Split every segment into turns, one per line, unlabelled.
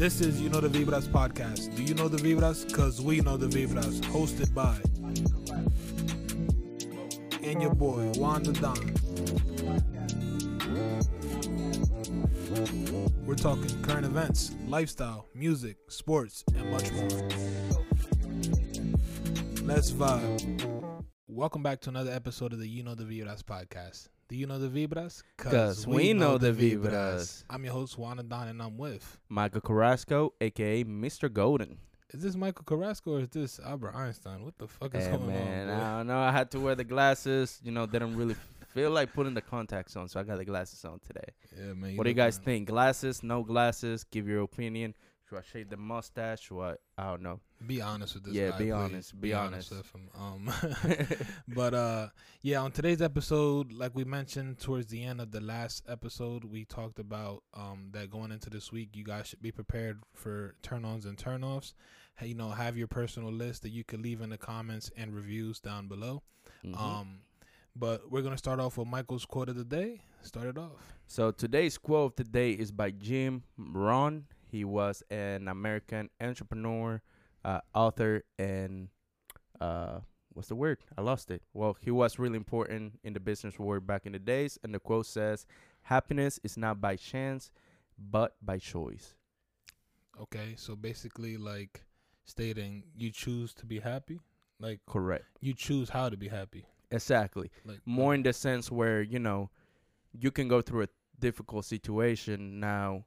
This is You Know the Vibras podcast. Do you know the Vibras? Because we know the Vibras. Hosted by and your boy, Wanda Don. We're talking current events, lifestyle, music, sports, and much more. Let's vibe. Welcome back to another episode of the You Know the Vibras podcast. Do you know the Vibras?
Because we know the Vibras.
I'm your host, Wanda Don, and I'm with.
Michael Carrasco, aka Mr. Golden.
Is this Michael Carrasco or is this Albert Einstein? What the fuck is
Hey
going
man,
on? boy?
I don't know. I had to wear the glasses. You know, didn't really feel like putting the contacts on, so I got the glasses on today.
Yeah, man.
what do you guys
good.
think? Glasses? No glasses? Give your opinion. Should I shave the mustache? Should I? I don't know.
Be honest with this.
Yeah,
guy,
be
please.
honest, be honest.
with him. Um, but uh, yeah, on today's episode, like we mentioned towards the end of the last episode, we talked about um that going into this week, you guys should be prepared for turn-ons and turn-offs. You know, have your personal list that you could leave in the comments and reviews down below.
Mhm.
Um, but we're gonna start off with Michael's quote of the day. Start it off.
So today's quote of the day is by Jim Rohn. He was an American entrepreneur, uh, author, and uh, what's the word? I lost it. Well, he was really important in the business world back in the days. And the quote says, "Happiness is not by chance, but by choice."
Okay, so basically, like stating you choose to be happy, like
Correct.
you choose how to be happy.
Exactly.
Like
More in the sense where you know you can go through a difficult situation. Now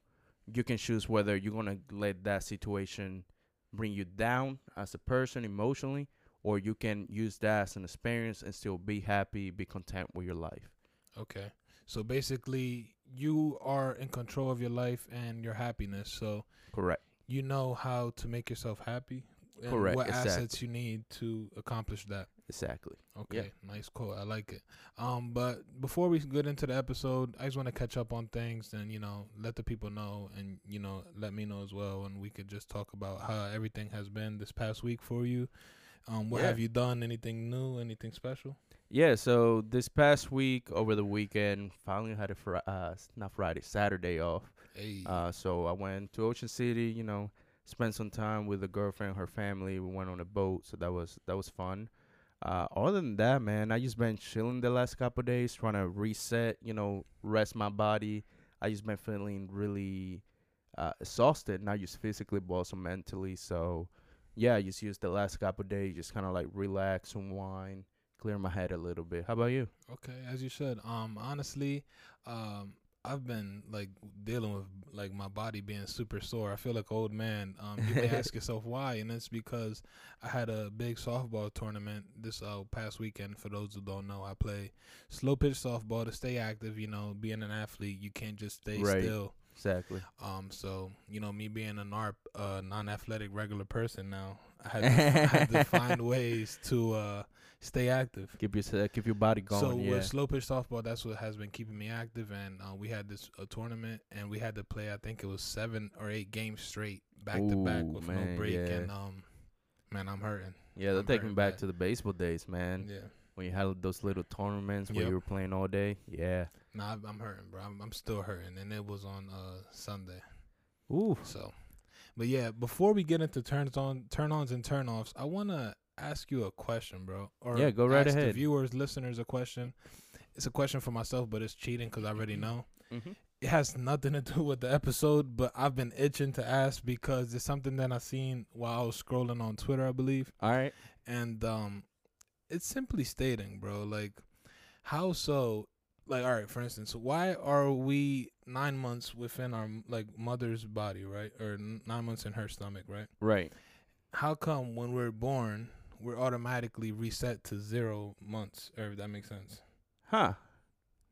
you can choose whether you're gonna let that situation bring you down as a person emotionally, or you can use that as an experience and still be happy, be content with your life.
Okay. So basically, you are in control of your life and your happiness. So
Correct.
you know how to make yourself happy. And
Correct,
What assets you need to accomplish that.
Exactly.
Okay. Nice quote. I like it. Um, but before we get into the episode, I just want to catch up on things and you know let the people know and you know let me know as well, and we could just talk about how everything has been this past week for you. Um, what
Yeah.
have you done? Anything new? Anything special?
Yeah, so this past week, over the weekend, finally had a fr- uh, not Friday, Saturday off.
Hey.
Uh, so I went to Ocean City, you know, spent some time with a girlfriend, her family. We went on a boat, so that was that was fun. Uh, other than that, man, I just been chilling the last couple days, trying to reset, you know, rest my body. I just been feeling really uh, exhausted, not just physically, but also mentally. So, yeah, I just used the last couple days, just kind of like relax, and unwind, clear my head a little bit. How about you?
Okay, as you should. Um, honestly, um, I've been like dealing with like my body being super sore. I feel like old man. Um, you may ask yourself why, and it's because I had a big softball tournament this uh, past weekend. For those who don't know, I play slow pitch softball to stay active. You know, being an athlete, you can't just stay
Right.
still.
Exactly.
Um, so you know, me being a NARP, uh, non-athletic regular person now, I had to, I had to find ways to uh, stay active.
Keep your keep your body going.
So
yeah.
with slow pitch softball, that's what has been keeping me active. And uh, we had this a tournament, and we had to play. I think it was seven or eight games straight, back to back with
man,
no break.
yeah.
And um, man, I'm hurting.
Yeah, they're
I'm
taking me back
bad.
to the baseball days, man.
Yeah,
When you had those little tournaments where
Yep.
you were playing all day. Yeah.
nah, I'm- hurting, bro. I'm, I'm still hurting, and it was on uh Sunday.
Ooh.
So, but yeah, before we get into turns on, turn ons, and turn offs, I wanna ask you a question, bro. Or
Yeah, go right
ask The
ahead.
viewers, listeners, a question. It's a question for myself, but it's cheating because I already know.
Mm-hmm.
it has nothing to do with the episode, but I've been itching to ask because it's something that I seen while I was scrolling on Twitter, I believe,
All right.
and um, it's simply stating, bro, like how so? Like, all right, for instance, why are we nine months within our like mother's body, right, or n- nine months in her stomach, right?
Right.
How come when we're born, we're automatically reset to zero months? Or if that makes sense.
Huh.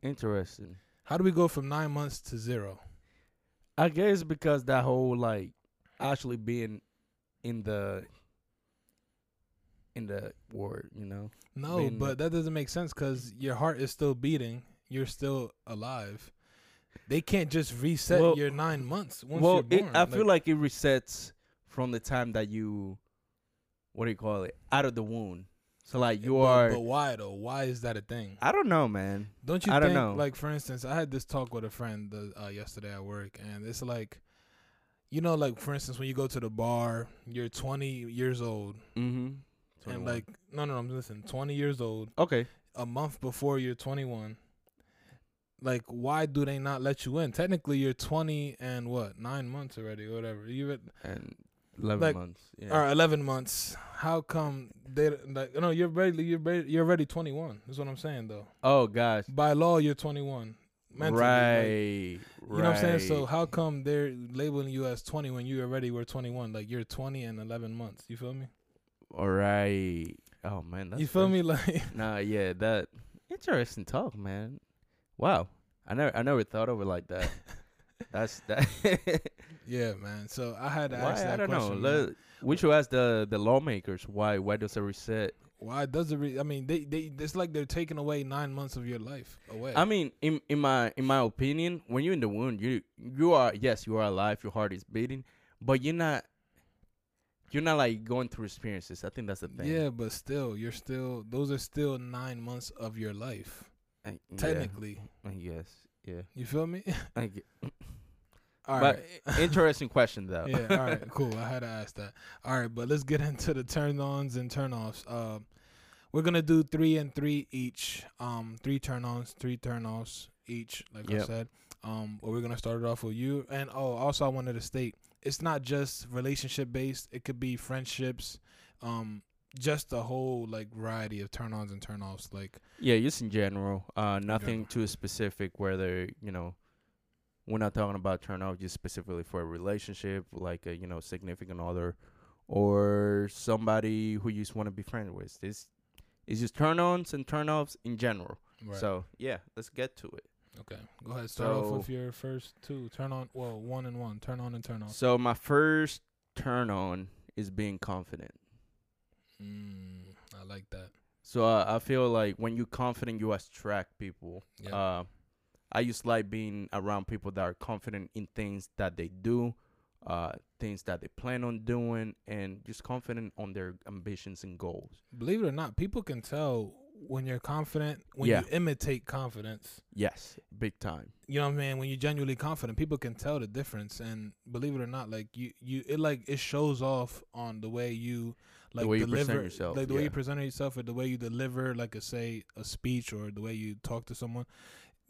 Interesting.
How do we go from nine months to zero?
I guess because that whole like actually being in the in the ward, you know.
No,
Being-
but that doesn't make sense because your heart is still beating. You're still alive. They can't just reset
Well-
your nine months once
well,
you're born.
it, I feel like it resets from the time that you what do you call it? Out of the womb. So like you
but,
are
But why though? Why is that a thing?
I don't know, man.
Don't you
I don't know.
Like for instance, I had this talk with a friend uh, uh, yesterday at work, and it's like, you know, like for instance, when you go to the bar, you're 20 years old,
Mm-hmm.
And like, no, no, no, listen, 20 years old,
okay,
a month before you're 21. Like, why do they not let you in? Technically, you're 20 and what, nine months already, or whatever. You
and eleven
Like,
months. Yeah.
or 11 months. How come they like? No, you're ready. You're ready, you're already 21. That's what I'm saying, though.
Oh gosh.
By law, you're 21. Mentally, like,
right.
You know what I'm saying? So how come they're labeling you as 20 when you already were 21? Like you're 20 and 11 months. You feel me?
All right. Oh man, that's
you feel me? Like
Nah, yeah, that interesting talk, man. Wow, I never, I never thought of it like that. That's that.
yeah, man. So I had to
why?
ask that
I don't
question.
know. Let, we should ask the the lawmakers why why does a reset?
Why does it? Re- I mean, they they it's like they're taking away nine months of your life away.
I mean, in in my in my opinion, when you're in the wound, you you are yes, you are alive, your heart is beating, but you're not. You're not like going through experiences. I think that's the thing.
yeah, but still, you're still. Those are still nine months of your life,
I- yeah,
technically.
I guess. Yeah.
You feel me?
I get,
All right.
but i- interesting question though.
yeah, all right, cool. I had to ask that. All right, but let's get into the turn ons and turn offs. Um, we're gonna do three and three each. Um, three turn ons, three turn offs each. Like I said. Um, but we're gonna start it off with you. And oh, also I wanted to state it's not just relationship based. It could be friendships. Um, just a whole like variety of turn ons and turn offs. Like
Yeah, just in general. Uh, nothing too specific. Whether you know, we're not talking about turn off just specifically for a relationship, like a you know significant other, or somebody who you just want to be friends with. This is just turn ons and turn offs in general.
right.
So yeah, let's get to it.
Okay, go ahead. Start off with your first two. Turn on. Well, one and one. Turn on and turn off.
So my first turn on is being confident.
Mm, I like that.
So uh, I feel like when you're confident, you attract people.
Yeah.
Uh, I just like being around people that are confident in things that they do, uh, things that they plan on doing, and just confident on their ambitions and goals.
Believe it or not, people can tell when you're confident, when
Yeah.
you imitate confidence.
Yes, big time.
You know what I mean? When you're genuinely confident, people can tell the difference. And believe it or not, like you, you, it like it shows off on the way you like
way you present
deliver,
yourself,
like the way you present yourself, or the way you deliver, like a say a speech, or the way you talk to someone.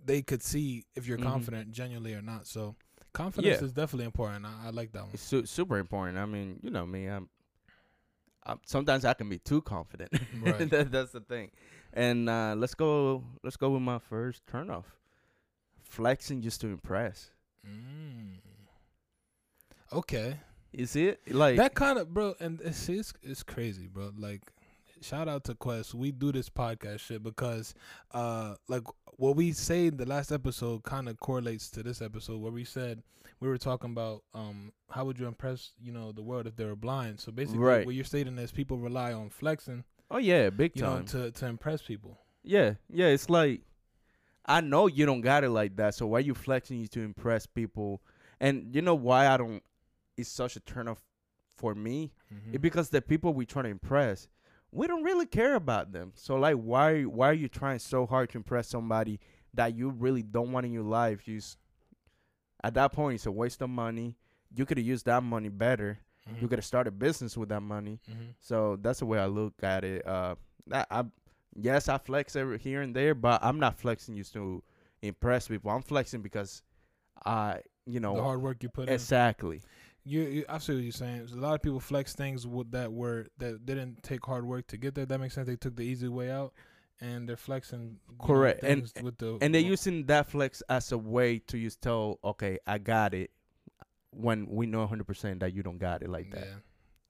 They could see if you're
Mhm.
confident, genuinely or not. So confidence
Yeah.
is definitely important. I, I like that one.
It's su- super important. I mean, you know me. I'm, I'm sometimes I can be too confident.
Right.
that, that's the thing. And uh, let's go. Let's go with my first turnoff. Flexing just to impress.
Mm. Okay.
Is it like
that kind of bro and it's, it's it's crazy bro like shout out to quest we do this podcast shit because uh like what we say in the last episode kind of correlates to this episode where we said we were talking about um how would you impress you know the world if they were blind so basically
Right.
what you're stating is people rely on flexing
Oh yeah, big
you know
time.
to to impress people
yeah, yeah. It's like I know you don't got it like that. So why you flexing you to impress people? And you know why I don't? It's such a turn off for me.
Mhm.
It because the people we trying to impress, we don't really care about them. So like, why why are you trying so hard to impress somebody that you really don't want in your life? You at that point, it's a waste of money. You could have used that money better.
Mhm.
You could have started a business with that money.
Mhm.
So that's the way I look at it. Uh, I, I yes, I flex every here and there, but I'm not flexing just to impress people. I'm flexing because I, you know,
the hard work you put in
exactly.
You, you, I see what you're saying. A lot of people flex things with that were that didn't take hard work to get there. That makes sense. They took the easy way out, and they're flexing.
Correct. And-
with the
and they're using that flex as a way to just tell, okay, I got it, when we know 100% that you don't got it like that.
Yeah.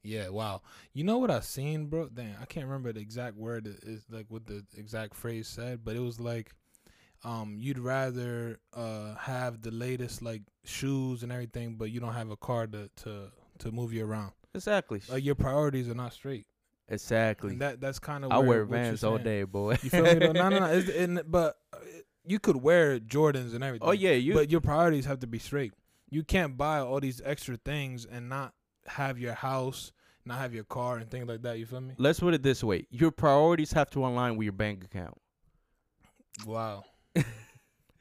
Yeah, wow. You know what I seen, bro? Damn, I can't remember the exact word is like what the exact phrase said, but it was like um you'd rather uh have the latest like shoes and everything, but you don't have a car to to to move you around.
Exactly.
Like your priorities are not straight.
exactly.
And that that's kind of
I wear Vans all day, boy.
You feel me? Though? No, no, no. It's, and, but uh, you could wear Jordans and everything.
oh yeah, you.
but your priorities have to be straight. You can't buy all these extra things and not have your house, not have your car, and things like that. You feel me?
let's put it this way: your priorities have to align with your bank account.
Wow.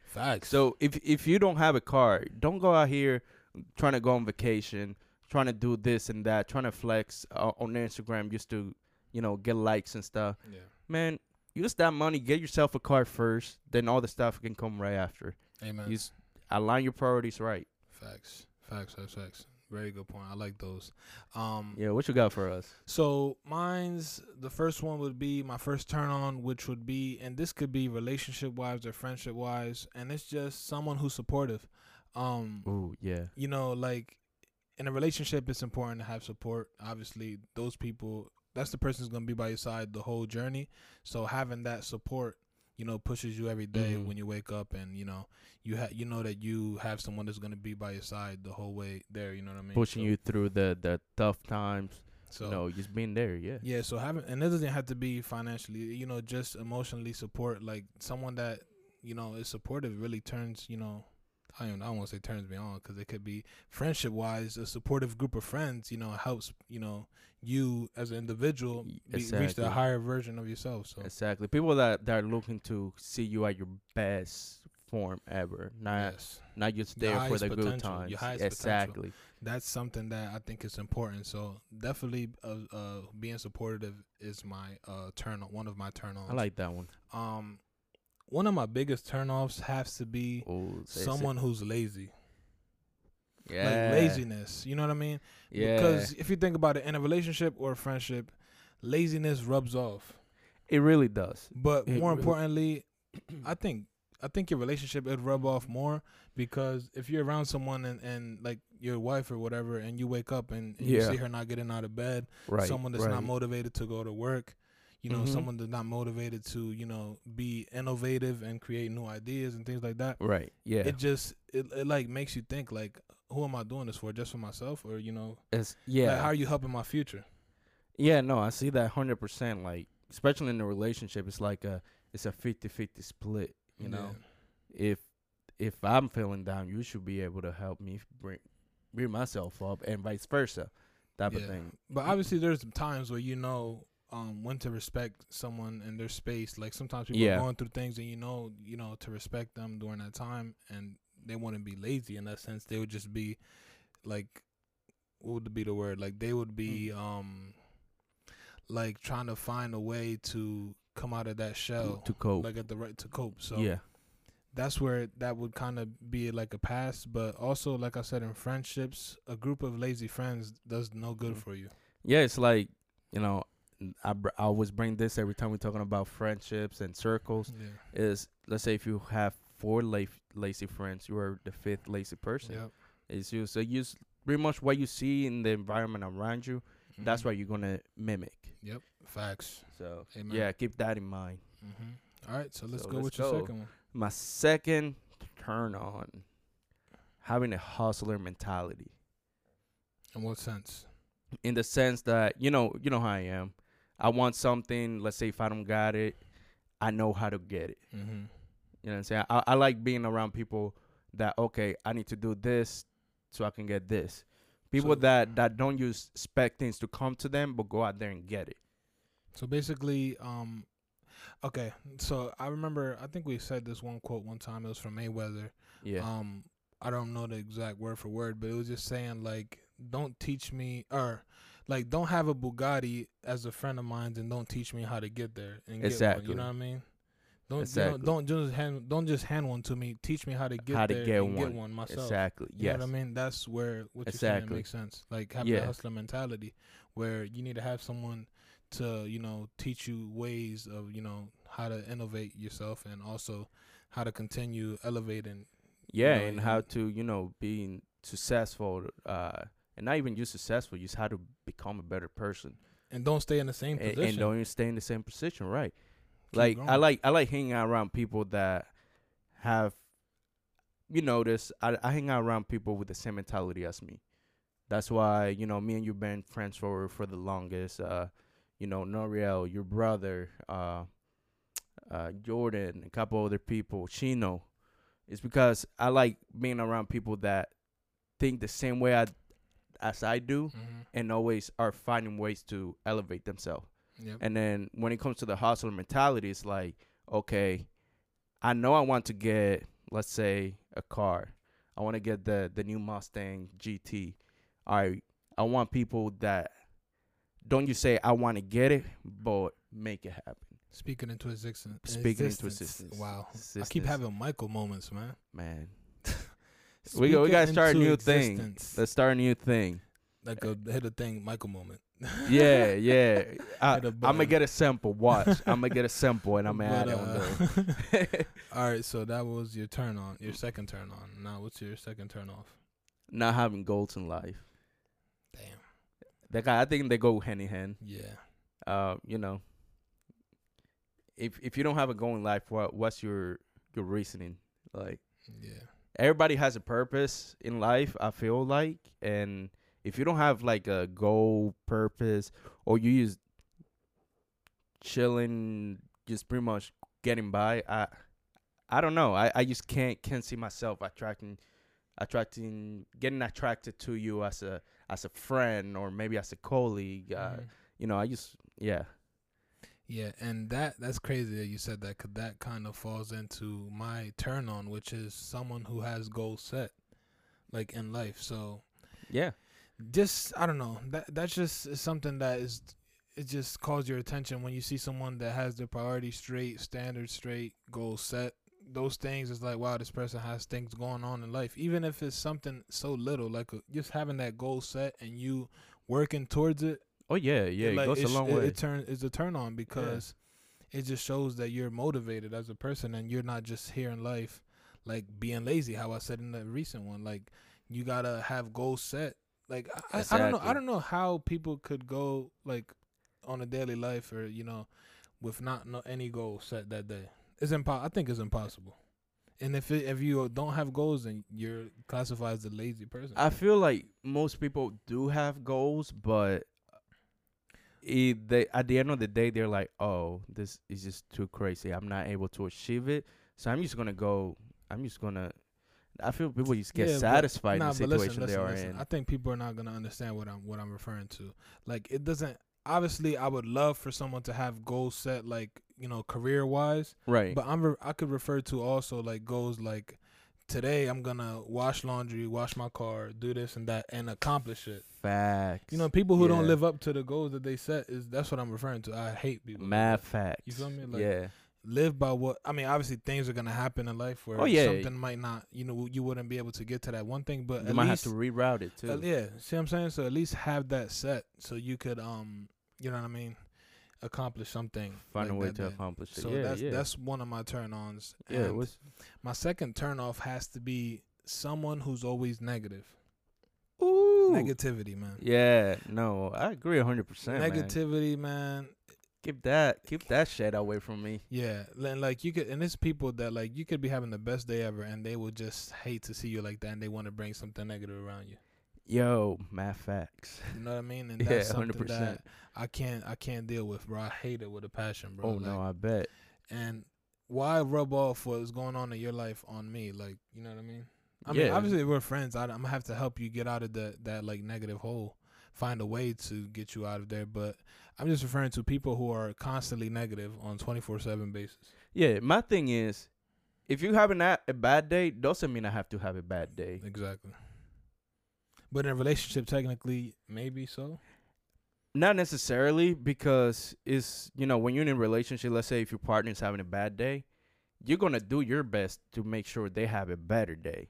Facts.
So if if you don't have a car, don't go out here trying to go on vacation, trying to do this and that, trying to flex uh, on Instagram just to, you know, get likes and stuff.
Yeah.
Man, use that money, get yourself a car first, then all the stuff can come right after.
Amen.
Use align your priorities right.
Facts. Facts. Facts. Facts. Very good point. I like those. Um,
Yeah, what you got for us?
So mine's the first one would be my first turn on, which would be, and this could be relationship wise or friendship wise, and it's just someone who's supportive. Um,
Ooh, yeah.
you know, like in a relationship, it's important to have support. Obviously, those people, that's the person who's gonna be by your side the whole journey. So having that support, you know, pushes you every day
Mhm.
when you wake up, and you know, you have, you know that you have someone that's gonna be by your side the whole way there. You know what I mean?
Pushing
So-
you through the the tough times.
So
you know, just being there, yeah.
Yeah, so having and it doesn't have to be financially, you know, just emotionally support. Like someone that you know is supportive really turns, you know, I don't, I to say turns me on because it could be friendship wise. A supportive group of friends, you know, helps you know you as an individual
Y-
be, reach the higher version of yourself. So
Exactly. People that, that are looking to see you at your best form ever. Not
yes,
not just there for the good
potential, your
times.
highest potential.
Exactly.
that's something that I think is important. So definitely, uh, uh being supportive is my uh turn on one of my turn ons.
I like that one.
Um, one of my biggest turnoffs has to be
Oh, say-
someone who's lazy,
Yeah.
like laziness. You know what I mean?
Yeah.
Because if you think about it, in a relationship or a friendship, laziness rubs off.
it really does.
But
It
more
really-
importantly, I think I think your relationship would rub off more because if you're around someone and, and like your wife or whatever, and you wake up and, and you see her not getting out of bed,
Right.
someone that's
right.
not motivated to go to work, you know,
Mhm.
someone that's not motivated to you know be innovative and create new ideas and things like that.
Right. Yeah.
It just it, it like makes you think like, who am I doing this for? Just for myself, or you know,
it's
like,
yeah.
how are you helping my future?
yeah, no, I see that 100% like especially in the relationship it's like a it's a 50-50 split, you know. If if I'm feeling down, you should be able to help me bring bring myself up and vice versa. Type of thing.
But obviously, there's times where you know um, when to respect someone and their space. Like sometimes people
Yeah.
are going through things, and you know, you know, to respect them during that time, and they wouldn't be lazy in that sense. They would just be like, what would be the word? Like they would be
Hmm.
um, like trying to find a way to come out of that shell,
to cope.
like at the right to cope. So
yeah.
that's where that would kind of be like a pass. But also, like I said, in friendships, a group of lazy friends does no good
Mhm.
for you.
Yeah, it's like, you know, I, br- I always bring this every time we're talking about friendships and circles.
Yeah.
Is let's say if you have four la- lazy friends, you are the fifth lazy person.
Yep.
It's you. So you s- pretty much what you see in the environment around you. That's
Mhm.
what you're gonna mimic.
Yep. Facts.
So
Amen.
yeah, keep that in mind.
Mm-hmm. All right. So let's
So
go
let's
with your
go.
second one.
My second turn on having a hustler mentality.
In what sense?
in the sense that you know you know how I am. I want something. Let's say if I don't got it, I know how to get it.
Mm-hmm.
You know what I'm saying? I, I like being around people that okay, I need to do this so I can get this. People
So-
that that don't use spec things to come to them, but go out there and get it.
So basically, um, okay. So I remember. I think we said this one quote one time. It was from Mayweather.
Yeah,
Um, I don't know the exact word for word, but it was just saying like, don't teach me or. Like, don't have a Bugatti as a friend of mine, and don't teach me how to get there and get one.
Exactly.
You know what I mean? Don't
Exactly.
you know, don't just hand don't just hand one to me. Teach me how to get
How to get
and get
one.
one myself.
exactly.
You
yes.
know what I mean? That's where what you're saying makes sense. Like having
Yeah.
a hustler mentality where you need to have someone to, you know, teach you ways of, you know, how to innovate yourself and also how to continue elevating.
Yeah,
know,
and how to you know being successful, uh, and not even just successful, you just how to become a better person.
And don't stay in the same position.
and don't even stay in the same position, right?
Keep
like I like I like hanging out around people that have you notice I, I hang out around people with the same mentality as me. That's why, you know, me and you've been friends for for the longest. Uh, you know, Noriel, your brother, uh uh Jordan, a couple other people, Chino. It's because I like being around people that think the same way I as I do
Mhm.
and always are finding ways to elevate themselves.
Yep.
And then when it comes to the hustler mentality, it's like, okay, I know I want to get, let's say, a car. I want to get the the new Mustang GT. I I want people that don't you say I want to get it, but make it happen.
Speaking into existence.
Speaking into existence.
Wow. I keep having Michael moments, man.
man. We go- we gotta start a new thing. Let's start a new thing.
like a hit a thing, Michael moment.
Yeah, yeah. I,
Hit a
I'm gonna get a sample. Watch. I'm gonna get a sample and I'm gonna add
But,
it on there.
uh, All right, so that was your turn on, your second turn on. Now, what's your second turn off?
Not having goals in life.
Damn.
That guy, I think they go hand in hand.
Yeah.
Uh, you know, if if you don't have a goal in life, what what's your your reasoning? Like
Yeah.
Everybody has a purpose in life. I feel like, and if you don't have like a goal, purpose, or you just chilling, just pretty much getting by, I I don't know. I I just can't can't see myself attracting attracting getting attracted to you as a as a friend or maybe as a colleague. Uh,
Mhm.
You know, I just yeah.
Yeah, and that that's crazy that you said that because that kind of falls into my turn on, which is someone who has goals set, like in life. So
Yeah.
just I don't know that that's just something that is it just calls your attention when you see someone that has their priorities straight, standards straight, goals set. Those things is like wow, this person has things going on in life, even if it's something so little, like a, just having that goal set and you working towards it.
Oh yeah, yeah. It
like,
goes a long
it,
way.
It turn is a turn on because it just shows that you're motivated as a person and you're not just here in life like being lazy. How I said in the recent one, like you gotta have goals set. Like I, I, I don't know, I don't know how people could go like on a daily life or you know with not no, any goals set that day. It's impo- I think it's impossible. And if it, if you don't have goals, then you're classified as a lazy person.
I feel like most people do have goals, but it, they at the end of the day they're like, "Oh, this is just too crazy. I'm not able to achieve it, so I'm just gonna go. I'm just gonna." I feel people just get
Yeah, but-
satisfied
Nah,
in the situation
listen,
they
listen,
are
listen.
in.
I think people are not gonna understand what I'm what I'm referring to. Like it doesn't. Obviously, I would love for someone to have goals set, like you know, career wise.
right.
But I'm re- I could refer to also like goals like today I'm gonna wash laundry, wash my car, do this and that, and accomplish it.
Facts.
You know, people who don't live up to the goals that they set is that's what I'm referring to. I hate people.
Mad facts.
You feel me? Like,
yeah.
live by what I mean. Obviously, things are gonna happen in life where
Oh, yeah.
something might not. You know, you wouldn't be able to get to that one thing, but
You
at
might
least
have to reroute it too.
uh, yeah, see what I'm saying? So at least have that set so you could um you know what I mean, accomplish something.
Find a way to
day.
accomplish it.
So
yeah,
that's
yeah.
that's one of my turn ons.
yeah.
My second turn off has to be someone who's always negative.
Ooh.
Negativity, man.
Yeah. No, I agree hundred percent.
Negativity, man.
Keep that. Keep that shit away from me.
Yeah, and like you could, and it's people that like you could be having the best day ever, and they will just hate to see you like that, and they want to bring something negative around you.
Yo, math facts.
You know what I mean? And that's something
100%.
that I can't, I can't deal with, bro. I hate it with a passion, bro.
oh
Like,
no, I bet.
and why rub off what's going on in your life on me? Like, you know what I mean? I mean,
Yeah.
obviously we're friends. I, am gonna have to help you get out of that that like negative hole, find a way to get you out of there. But I'm just referring to people who are constantly negative on 24 seven basis.
Yeah, my thing is, if you having a, a bad day, doesn't mean I have to have a bad day.
Exactly. But in a relationship, technically, maybe so.
Not necessarily because it's you know when you're in a relationship. Let's say if your partner's having a bad day, you're gonna do your best to make sure they have a better day.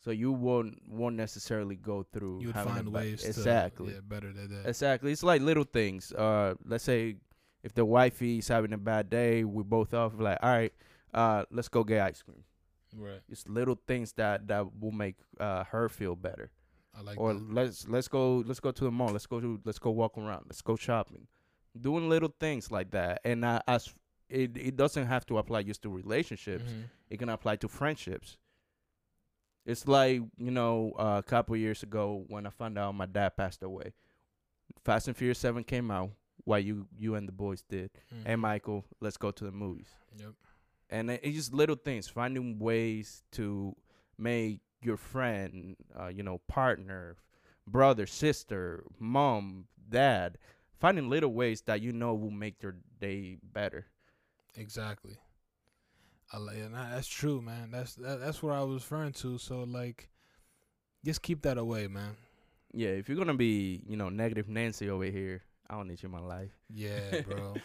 So you won't won't necessarily go through.
You would
having a
find ways
exactly.
to yeah, better than that.
Exactly. It's like little things. Uh, let's say if the wifey's having a bad day, we both off like, all right, uh, let's go get ice cream.
Right.
It's little things that that will make uh her feel better.
I like
or
that.
let's let's go let's go to the mall. Let's go to let's go walk around. Let's go shopping. Doing little things like that, and uh, as it it doesn't have to apply just to relationships.
Mhm.
It can apply to friendships. It's like you know uh, a couple years ago when I found out my dad passed away. Fast and Furious Seven came out. While you you and the boys did.
Mhm.
Hey Michael, let's go to the movies.
Yep.
And it- it's just little things, finding ways to make your friend, uh, you know, partner, brother, sister, mom, dad, finding little ways that you know will make their day better.
Exactly. I and that- that's true, man. That's that, that's what I was referring to. So like, just keep that away, man.
Yeah, if you're gonna be, you know, negative Nancy over here, I don't need you in my life.
Yeah, bro.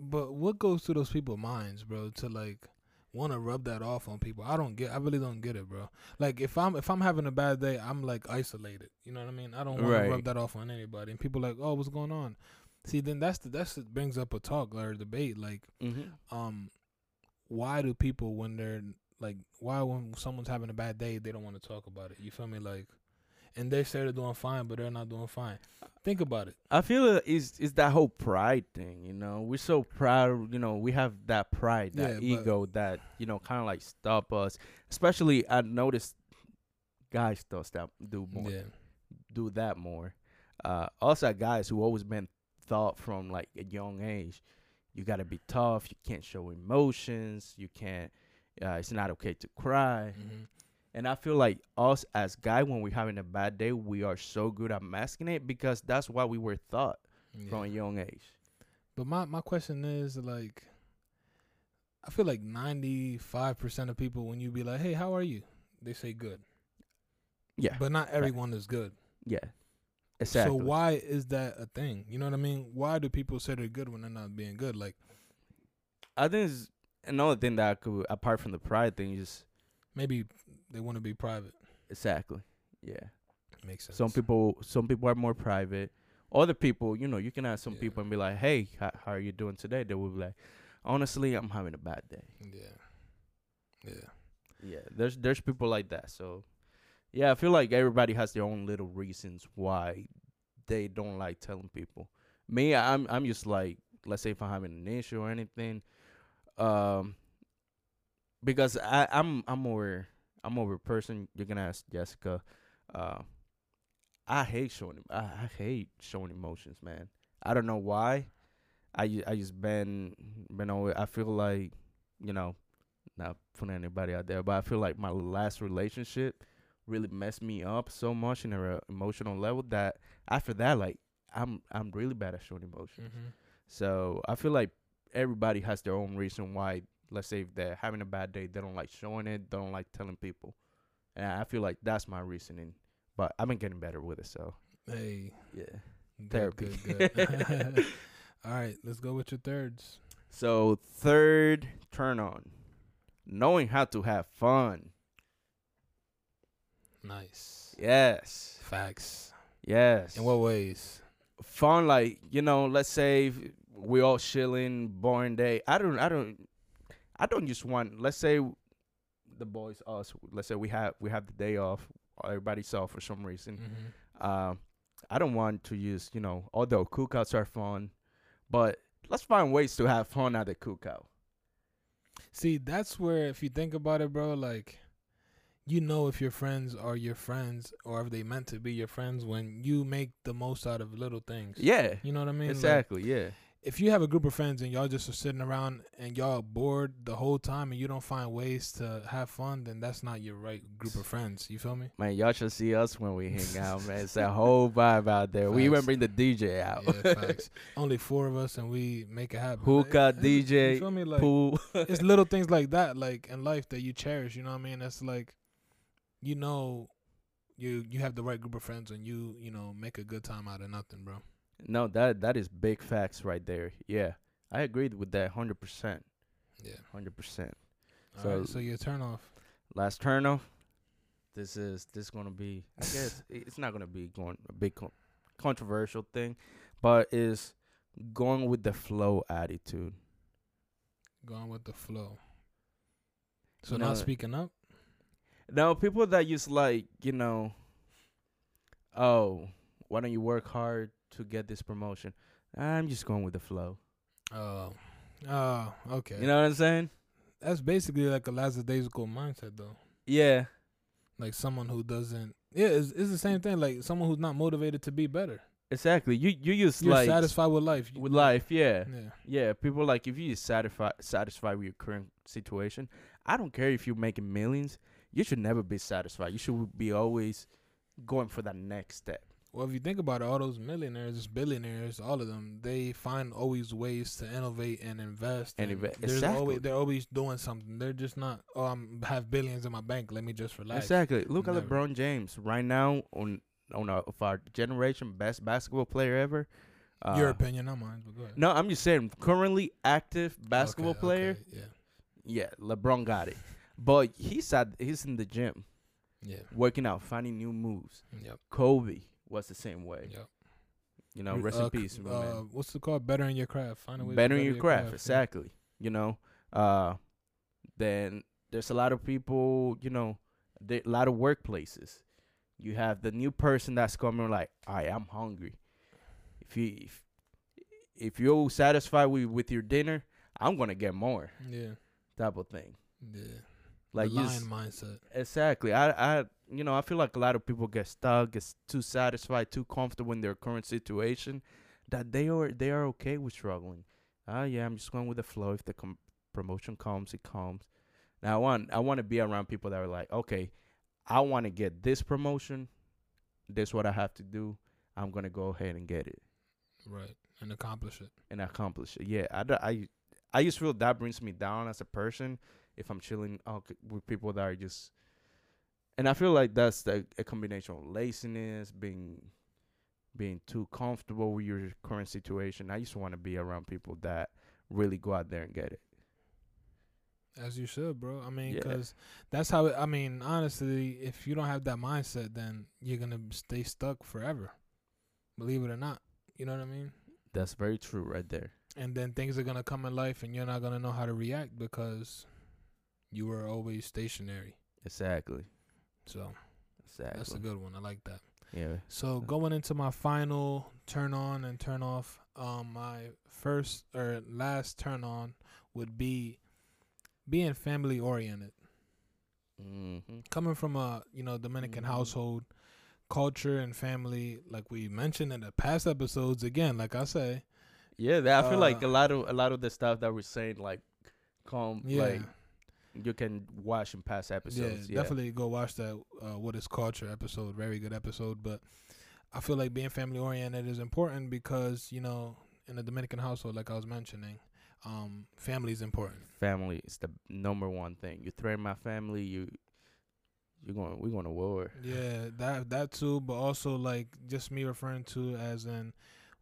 But what goes through those people's minds, bro, to like want to rub that off on people? I don't get. I really don't get it, bro. Like if I'm if I'm having a bad day, I'm like isolated. You know what I mean? I don't want
Right.
to rub that off on anybody. And people like, oh, what's going on? See, then that's the that's the, brings up a talk or a debate. Like,
Mm-hmm.
um, why do people when they're like, why when someone's having a bad day, they don't want to talk about it? You feel me? Like, and they say they're doing fine, but they're not doing fine. Think about it.
I feel it is is that whole pride thing, you know. We're so proud, you know. We have that pride, that
Yeah,
ego, that you know, kind of like stop us. Especially, I noticed guys does that do more,
Yeah.
do that more. Uh, also, guys who always been thought from like a young age, you got to be tough. You can't show emotions. You can't. Uh, it's not okay to cry.
hmm
And I feel like us as guy, when we're having a bad day, we are so good at masking it because that's what we were taught from a young age.
But my my question is like, I feel like ninety five percent of people when you be like, "Hey, how are you?" they say good,
Yeah.
but not everyone is good.
yeah. Exactly.
So why is that a thing? You know what I mean? Why do people say they're good when they're not being good? Like
I think it's another thing that I could, apart from the pride thing, is
maybe they want to be private.
exactly. Yeah.
Makes sense.
Some people, some people are more private. Other people, you know, you can ask some
Yeah.
people and be like, "Hey, how, how are you doing today?" They will be like, "Honestly, I'm having a bad day."
Yeah. Yeah.
Yeah, there's there's people like that. So, yeah, I feel like everybody has their own little reasons why they don't like telling people. Me, I'm I'm just like, let's say if I'm having an issue or anything, um, because I I'm I'm more I'm more of a person. You're gonna ask Jessica. Uh, I hate showing I, I hate showing emotions, man. I don't know why. I I just been been always, I feel like you know not putting anybody out there, but I feel like my last relationship really messed me up so much in a re- emotional level that after that, like I'm I'm really bad at showing emotions.
Mm-hmm.
So I feel like everybody has their own reason why. Let's say if they're having a bad day, they don't like showing it, they don't like telling people, and I feel like that's my reasoning. But I've been getting better with it, so
Hey.
yeah.
Good,
Therapy.
Good, good. All right, let's go with your thirds.
So third turn on, knowing how to have fun.
Nice.
Yes,
Facts.
yes.
In what ways?
fun like you know let's say we all chilling boring day i don't i don't i don't just want let's say the boys us let's say we have we have the day off everybody's off for some reason
Mm-hmm.
um i don't want to use you know although cookouts are fun but let's find ways to have fun at the cookout
See, that's where if you think about it, bro, like you know if your friends are your friends or if they meant to be your friends when you make the most out of little things.
yeah
You know what I mean? Like,
exactly yeah
if you have a group of friends and y'all just are sitting around and y'all bored the whole time and you don't find ways to have fun, then that's not your right group of friends. You feel me?
man y'all should see us when we hang out man it's a whole vibe out there we even bring the dj out
Yeah, facts. Only four of us and we make it happen.
Hookah,
it-
DJ,
You feel me? Like
pool
it's little things like that, like in life that you cherish. You know what I mean? That's like, you know, you you have the right group of friends and you you know make a good time out of nothing, bro.
No, that that is big facts right there. Yeah, I agreed with that hundred percent,
Yeah.
hundred percent.
So
So-
so your turn off.
Last turn off. This is this gonna be. I guess it's not gonna be going a big con- controversial thing, but is going with the flow attitude.
Going with the flow. So
You
not
know-
speaking up.
Now, people that use like you know, oh, why don't you work hard to get this promotion? I'm just going with the flow.
Oh. Oh, okay.
You know what I'm saying?
That's basically like a days mindset though.
Yeah.
Like someone who doesn't Yeah, it's, it's the same thing. Like someone who's not motivated to be better.
Exactly. You you use
You're
like
satisfied with life. You-
with life, yeah.
Yeah.
Yeah, people like if you just satisfied satisfied with your current situation, I don't care if you're making millions. You should never be satisfied. You should be always going for that next step.
Well, if you think about it, all those millionaires, billionaires, all of them, they find always ways to innovate and invest.
And
there's
exactly.
always they're always doing something. They're just not. Oh, I'm have billions in my bank. Let me just relax.
Exactly. Look at LeBron James right now on on our, of our generation best basketball player ever. Uh,
Your opinion, not mine. But go ahead.
No, I'm just saying currently active basketball
Okay,
player.
okay, yeah,
Yeah, LeBron got it. But he's at he's in the gym
yeah,
working out, finding new moves.
yep,
Kobe was the same way.
yep.
You know, rest
uh,
in peace,
uh,
man.
What's it called? Better in your craft. Find a way. to
Better in your craft,
yeah.
exactly. You know, uh, then there's a lot of people. You know, a lot of workplaces. You have the new person that's coming like, I am hungry. If you if, if you're satisfied with with your dinner, I'm gonna get more
Yeah,
type of thing.
yeah.
Like
the
you
lion
s-
mindset.
Exactly. I, I, you know, I feel like a lot of people get stuck, get too satisfied, too comfortable in their current situation, that they are they are okay with struggling. Ah, yeah, I'm just going with the flow. If the com- promotion comes, it comes. Now I want I want to be around people that are like, okay, I want to get this promotion. This what I have to do. I'm gonna go ahead and get it
Right, and accomplish it.
and accomplish it. Yeah, I I I just feel that brings me down as a person if I'm chilling uh, with people that are just, and I feel like that's the, a combination of laziness, being, being too comfortable with your current situation. I just want to be around people that really go out there and get it.
As you should, bro. I mean,
Yeah.
'cause that's how. It, I mean, honestly, if you don't have that mindset, then you're gonna stay stuck forever. Believe it or not, you know what I mean.
That's very true, right there.
And then things are gonna come in life, and you're not gonna know how to react because you were always stationary.
Exactly.
So
Exactly.
that's a good one. I like that.
yeah.
So going into my final turn on and turn off, um, my first or last turn on would be being family oriented.
Mm-hmm.
Coming from a you know Dominican
Mhm.
household, culture and family, like we mentioned in the past episodes. Again, like I say,
Yeah, that, I feel like
Uh,
a lot of a lot of the stuff that we're saying, like, come
yeah,
like you can watch in past episodes.
yeah, definitely go watch that uh, what is culture episode. Very good episode, but I feel like being family oriented is important because you know in a Dominican household, like I was mentioning, um, family is important.
family is the number one thing. You threaten my family, you you're going we're going to war.
Yeah, that that too, but also like just me referring to as in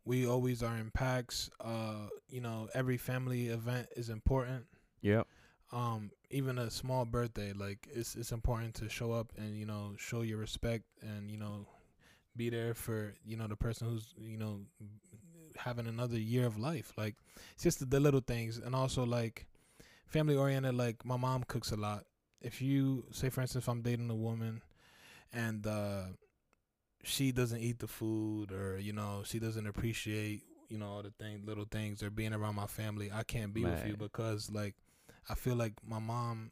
we always are in packs. Uh, you know, every family event is important.
Yep.
Um, even a small birthday, like it's it's important to show up and you know show your respect and you know be there for you know the person who's you know having another year of life. Like it's just the little things, and also like family oriented. Like my mom cooks a lot. If you say, for instance, if I'm dating a woman and uh she doesn't eat the food or you know she doesn't appreciate you know all the thing little things or being around my family i can't be with you because like i feel like my mom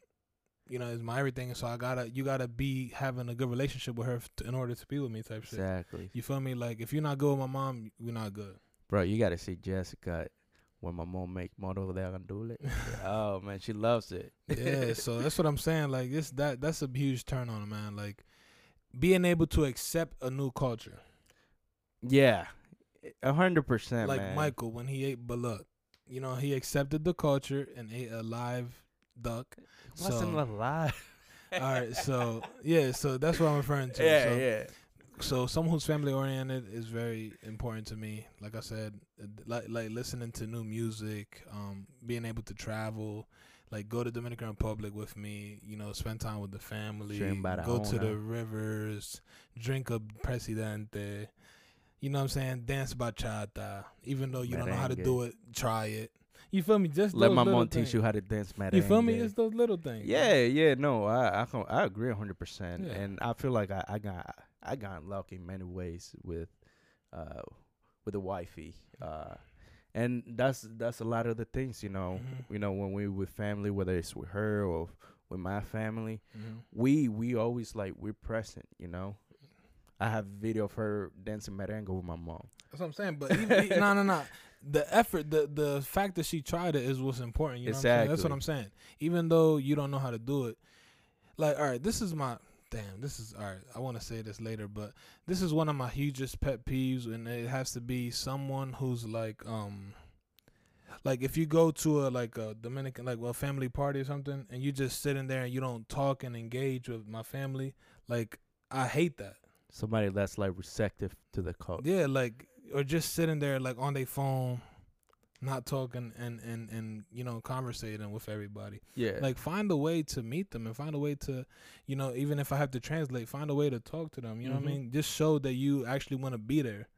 you know is my everything so i gotta you gotta be having a good relationship with her f- in order to be with me type shit
Exactly.
you feel me like if you're not good with my mom we're not good
Bro, you got to see Jessica when my mom make moro de gandules. oh man, she loves it.
yeah so that's what i'm saying like this that that's a huge turn on man like being able to accept a new culture
yeah. A hundred percent,
like
man.
Michael when he ate balut. You know, he accepted the culture and ate a live duck.
wasn't
so-
alive.
All right, so yeah, so that's what I'm referring to.
yeah,
so,
yeah.
so someone who's family oriented is very important to me. Like I said, uh, like like listening to new music, um, being able to travel, like go to Dominican Republic with me. You know, spend time with the family. Go to the rivers, drink a presidente. You know what I'm saying? Dance bachata. Even though you don't know how to do it, try it. You feel me? Just
Let my mom teach you how to dance merengue.
You feel me? It's those little things.
Yeah, yeah, no, I I, can, I agree hundred percent, and I feel like I, I got I got lucky in many ways with uh with the wifey, uh, and that's that's a lot of the things you know
Mhm.
you know when we with family whether it's with her or with my family
Mhm.
we we always like we're present you know I have video of her dancing merengue with my mom
That's what I'm saying. But even, no, no, no. The effort, the the fact that she tried it is what's important. You know what I'm? That's what I'm saying. Even though you don't know how to do it, like, all right, this is my damn, this is all right. I want to say this later, but this is one of my hugest pet peeves, and it has to be someone who's like, um, like if you go to a like a Dominican like well family party or something, and you just sitting there and you don't talk and engage with my family, like I hate that.
Somebody that's like receptive to the cult.
Yeah, like or just sitting there like on their phone, not talking and and and you know conversating with everybody.
Yeah.
Like find a way to meet them and find a way to, you know, even if I have to translate, find a way to talk to them. You know what I
Mhm.
mean? Just show that you actually want to be there.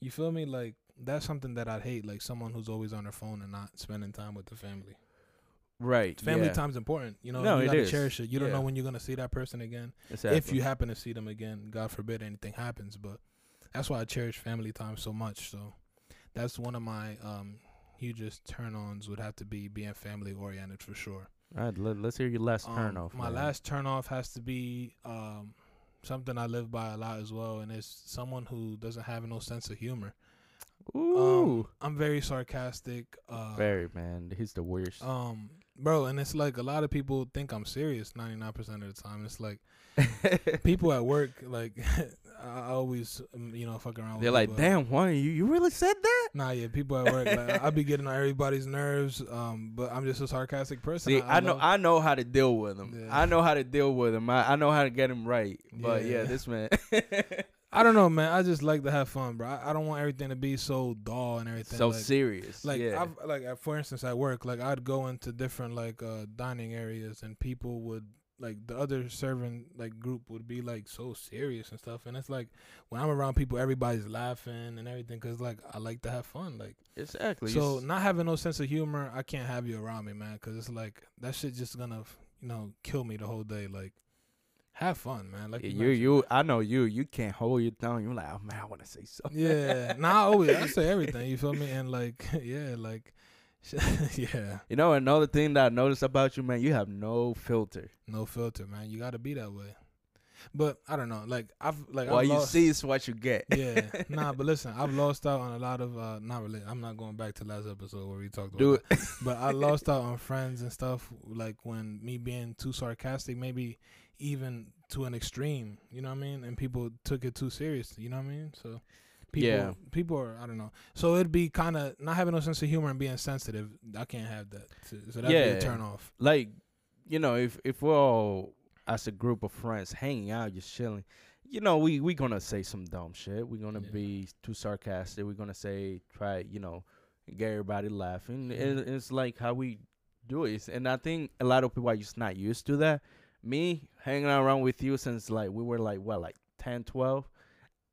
You feel me? Like that's something that I'd hate. Like someone who's always on their phone and not spending time with the family.
Right.
Family
yeah.
time's important. You know,
No,
you gotta
is.
cherish it. You don't know when you're gonna see that person again.
Exactly.
If you happen to see them again, God forbid anything happens. But that's why I cherish family time so much. So that's one of my um hugest turn ons would have to be being family oriented for sure.
All right, let, us hear your last
Um,
turn off.
My
man.
last turn off has to be um, something I live by a lot as well, and it's someone who doesn't have no sense of humor.
Ooh.
I'm very sarcastic. Uh,
Very man. He's the worst.
Um, bro, and it's like a lot of people think I'm serious 99% of the time. It's like people at work, like I always, um, you know, fuck around.
They're like, damn, Juan, you, you really said that?
Nah, yeah, people at work, like I be getting on everybody's nerves. Um, but I'm just a sarcastic person.
See, I, know
love-
I know how to deal with them
Yeah.
I know how to deal with them I, I know how to get them right. But yeah,
Yeah.
this man.
I don't know, man. I just like to have fun, bro. I, I don't want everything to be so dull and everything.
so
like,
serious.
like
yeah.
I've like for instance at work, like I'd go into different like uh dining areas and people would like the other serving like group would be like so serious and stuff, and it's like when I'm around people, everybody's laughing and everything because like I like to have fun, like
exactly.
so not having no sense of humor, I can't have you around me, man, because it's like that shit just gonna you know kill me the whole day, like. Have fun, man. Like
yeah,
you
you, you, I know you. You can't hold your tongue. You're like, oh man, I want to say something.
Yeah, nah, I always I say everything. You feel me? And like, yeah, like, yeah,
You know, another thing that I noticed about you, man, you have no filter.
no filter, man. You got to be that way. But I don't know. Like I've like
what
I've
you
lost,
see is what you get.
yeah, nah. But listen, I've lost out on a lot of uh not really. I'm not going back to last episode where we talked about
Do it.
But I lost out on friends and stuff. Like when me being too sarcastic, maybe even to an extreme. You know what I mean? And people took it too serious. You know what I mean? So. People,
Yeah.
people are I don't know. So it'd be kind of not having no sense of humor and being sensitive. I can't have that. So so that'd be a turn off.
like you know if if we're all as a group of friends hanging out just chilling you know we we gonna say some dumb shit we're gonna
Yeah.
be too sarcastic we're gonna say try you know get everybody laughing
Mhm.
it, it's like how we do it and i think a lot of people are just not used to that me hanging around with you since like we were like what like 10 12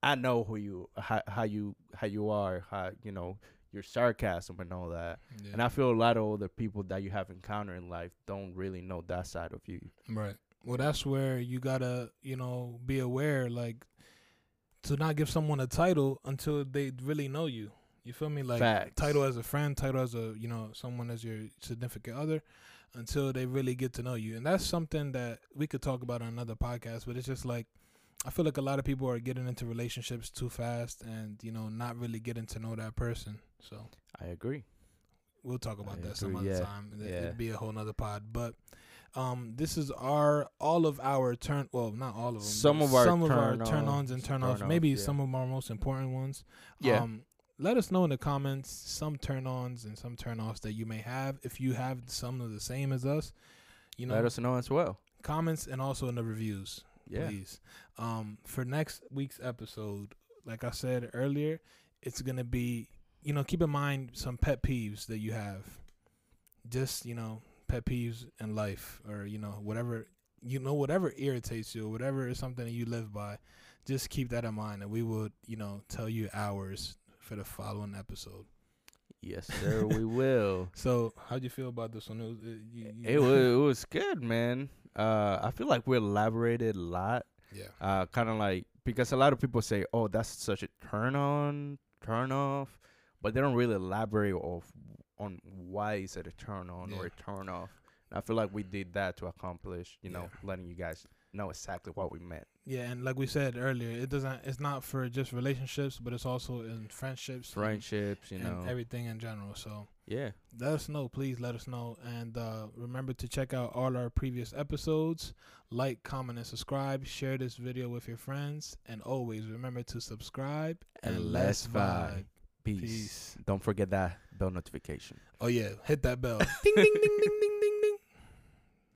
i know who you how, how you how you are how you know your sarcasm and all that
Yeah.
and I feel a lot of other people that you have encountered in life don't really know that side of you.
Right. Well, that's where you gotta, you know, be aware, like, to not give someone a title until they really know you. You feel me? Like,
Facts.
title as a friend, title as a, you know, someone as your significant other, until they really get to know you. And that's something that we could talk about on another podcast. But it's just like, I feel like a lot of people are getting into relationships too fast, and you know, not really getting to know that person. So
I agree.
we'll talk about
I
that some other
yeah,
time. It-
yeah.
It'd be a whole nother pod. But um, this is our all of our turn. Well, not all of them.
Some of our
some of our
turn-ons,
and turn offs. Maybe
yeah.
some of our most important ones.
Yeah.
Um, let us know in the comments some turn ons and some turn offs that you may have. If you have some of the same as us, you know,
Let us know as well.
comments and also in the reviews
Yeah.
please. Um, for next week's episode, like I said earlier, it's gonna be you know keep in mind some pet peeves that you have. Just you know pet peeves in life, or you know whatever you know whatever irritates you, or whatever is something that you live by. Just keep that in mind, and we will you know tell you ours for the following episode.
Yes, sir. we will.
So, how'd you feel about this one? It was, it, you, you-
It was it was good, man. Uh, I feel like we elaborated a lot.
yeah,
Uh, kind of like because a lot of people say, "Oh, that's such a turn on, turn off," but they don't really elaborate of on why is it a turn on or a turn off. And I feel like we did that to accomplish, you know,
Yeah.
letting you guys know exactly what we meant.
Yeah, and like we said earlier, it doesn't. It's not for just relationships, but it's also in friendships, and-
Friendships, you
and,
know.
everything in general. So
yeah.
let us know, please. Let us know, and uh, remember to check out all our previous episodes. Like, comment, and subscribe. Share this video with your friends, and always remember to subscribe
And let's vibe. Peace.
Peace.
Don't forget that bell notification.
Oh yeah, hit that bell. ding ding ding ding ding.